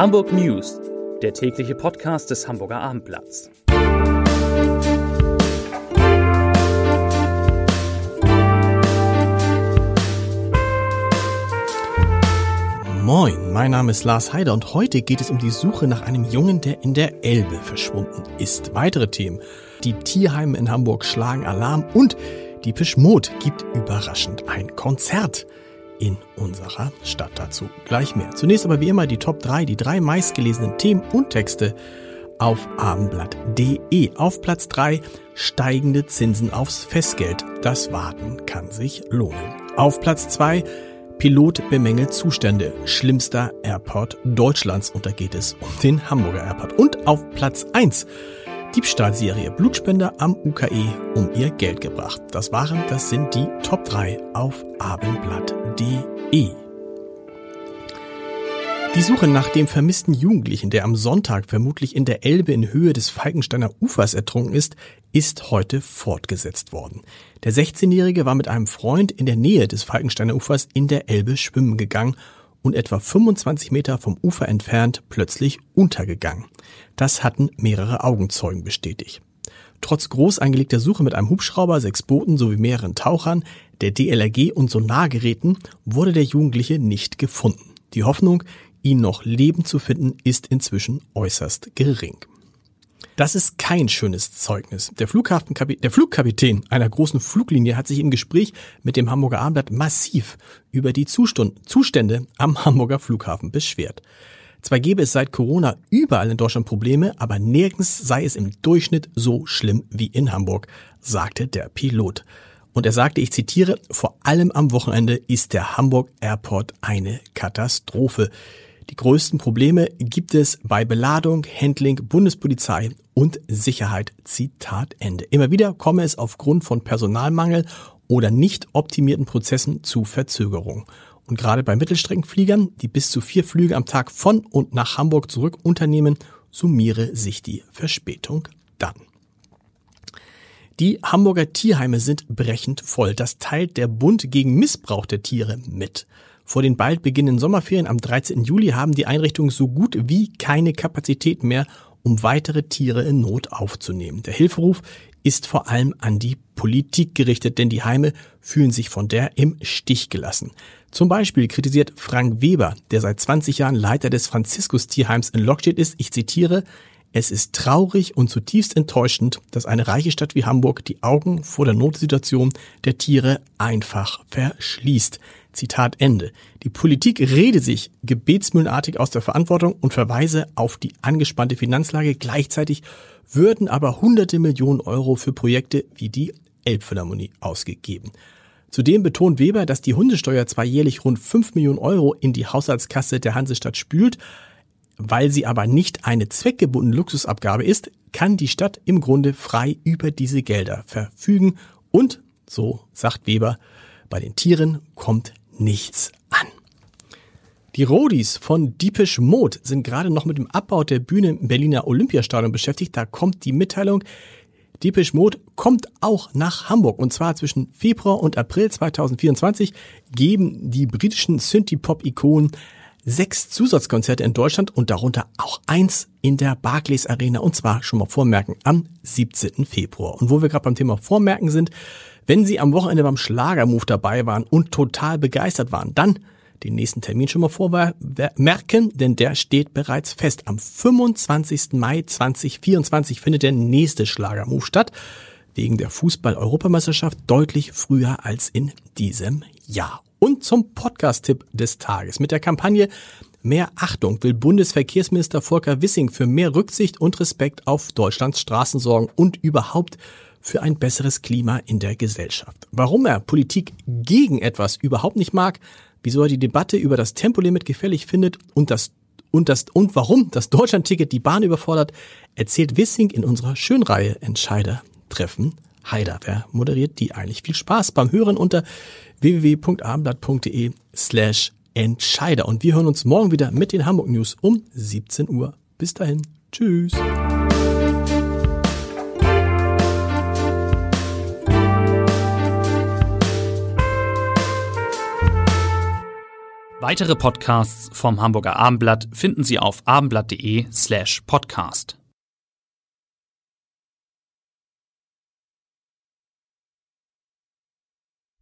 Hamburg News, der tägliche Podcast des Hamburger Abendblatts. Moin, mein Name ist Lars Heider und heute geht es um die Suche nach einem Jungen, der in der Elbe verschwunden ist. Weitere Themen. Die Tierheime in Hamburg schlagen Alarm und die Pischmod gibt überraschend ein Konzert in unserer Stadt. Dazu gleich mehr. Zunächst aber wie immer die Top 3, die drei meistgelesenen Themen und Texte auf abendblatt.de. Auf Platz 3 steigende Zinsen aufs Festgeld. Das Warten kann sich lohnen. Auf Platz 2 Pilot bemängelt Zustände. Schlimmster Airport Deutschlands. Und da geht es um den Hamburger Airport. Und auf Platz 1 Diebstahlserie Blutspender am UKE um ihr Geld gebracht. Das waren, das sind die Top 3 auf abendblatt.de. Die Suche nach dem vermissten Jugendlichen, der am Sonntag vermutlich in der Elbe in Höhe des Falkensteiner Ufers ertrunken ist, ist heute fortgesetzt worden. Der 16-Jährige war mit einem Freund in der Nähe des Falkensteiner Ufers in der Elbe schwimmen gegangen und etwa 25 Meter vom Ufer entfernt plötzlich untergegangen. Das hatten mehrere Augenzeugen bestätigt. Trotz groß angelegter Suche mit einem Hubschrauber, sechs Booten sowie mehreren Tauchern, der DLRG und Sonargeräten wurde der Jugendliche nicht gefunden. Die Hoffnung, ihn noch lebend zu finden, ist inzwischen äußerst gering. Das ist kein schönes Zeugnis. Der, der Flugkapitän einer großen Fluglinie hat sich im Gespräch mit dem Hamburger Abendblatt massiv über die Zustände am Hamburger Flughafen beschwert. Zwar gäbe es seit Corona überall in Deutschland Probleme, aber nirgends sei es im Durchschnitt so schlimm wie in Hamburg, sagte der Pilot. Und er sagte, ich zitiere, vor allem am Wochenende ist der Hamburg Airport eine Katastrophe. Die größten Probleme gibt es bei Beladung, Handling, Bundespolizei und Sicherheit. Zitat Ende. Immer wieder komme es aufgrund von Personalmangel oder nicht optimierten Prozessen zu Verzögerungen. Und gerade bei Mittelstreckenfliegern, die bis zu vier Flüge am Tag von und nach Hamburg zurück unternehmen, summiere sich die Verspätung dann. Die Hamburger Tierheime sind brechend voll. Das teilt der Bund gegen Missbrauch der Tiere mit. Vor den bald beginnenden Sommerferien am 13. Juli haben die Einrichtungen so gut wie keine Kapazität mehr, um weitere Tiere in Not aufzunehmen. Der Hilferuf ist vor allem an die Politik gerichtet, denn die Heime fühlen sich von der im Stich gelassen. Zum Beispiel kritisiert Frank Weber, der seit 20 Jahren Leiter des Franziskus-Tierheims in Lockstedt ist, ich zitiere, es ist traurig und zutiefst enttäuschend, dass eine reiche Stadt wie Hamburg die Augen vor der Notsituation der Tiere einfach verschließt. Zitat Ende. Die Politik rede sich gebetsmühlenartig aus der Verantwortung und verweise auf die angespannte Finanzlage. Gleichzeitig würden aber hunderte Millionen Euro für Projekte wie die Elbphilharmonie ausgegeben. Zudem betont Weber, dass die Hundesteuer zwar jährlich rund 5 Millionen Euro in die Haushaltskasse der Hansestadt spült, weil sie aber nicht eine zweckgebundene Luxusabgabe ist, kann die Stadt im Grunde frei über diese Gelder verfügen und, so sagt Weber, bei den Tieren kommt nichts an. Die Rodis von Deepish Mode sind gerade noch mit dem Abbau der Bühne im Berliner Olympiastadion beschäftigt. Da kommt die Mitteilung, Deepish Mode kommt auch nach Hamburg. Und zwar zwischen Februar und April 2024 geben die britischen Synthie-Pop-Ikonen sechs Zusatzkonzerte in Deutschland und darunter auch eins in der Barclays Arena und zwar schon mal vormerken am 17. Februar. Und wo wir gerade beim Thema Vormerken sind, wenn Sie am Wochenende beim Schlagermove dabei waren und total begeistert waren, dann den nächsten Termin schon mal vormerken, denn der steht bereits fest. Am 25. Mai 2024 findet der nächste Schlagermove statt, wegen der Fußball-Europameisterschaft deutlich früher als in diesem Jahr. Und zum Podcast-Tipp des Tages. Mit der Kampagne Mehr Achtung will Bundesverkehrsminister Volker Wissing für mehr Rücksicht und Respekt auf Deutschlands Straßen sorgen und überhaupt für ein besseres Klima in der Gesellschaft. Warum er Politik gegen etwas überhaupt nicht mag, wieso er die Debatte über das Tempolimit gefährlich findet und das und das und warum das Deutschlandticket die Bahn überfordert, erzählt Wissing in unserer Schönreihe Entscheider treffen Heider. Wer moderiert die eigentlich? Viel Spaß beim Hören unter www.abendblatt.de slash Entscheider. Und wir hören uns morgen wieder mit den Hamburg News um 17 Uhr. Bis dahin. Tschüss. Weitere Podcasts vom Hamburger Abendblatt finden Sie auf abendblatt.de slash podcast.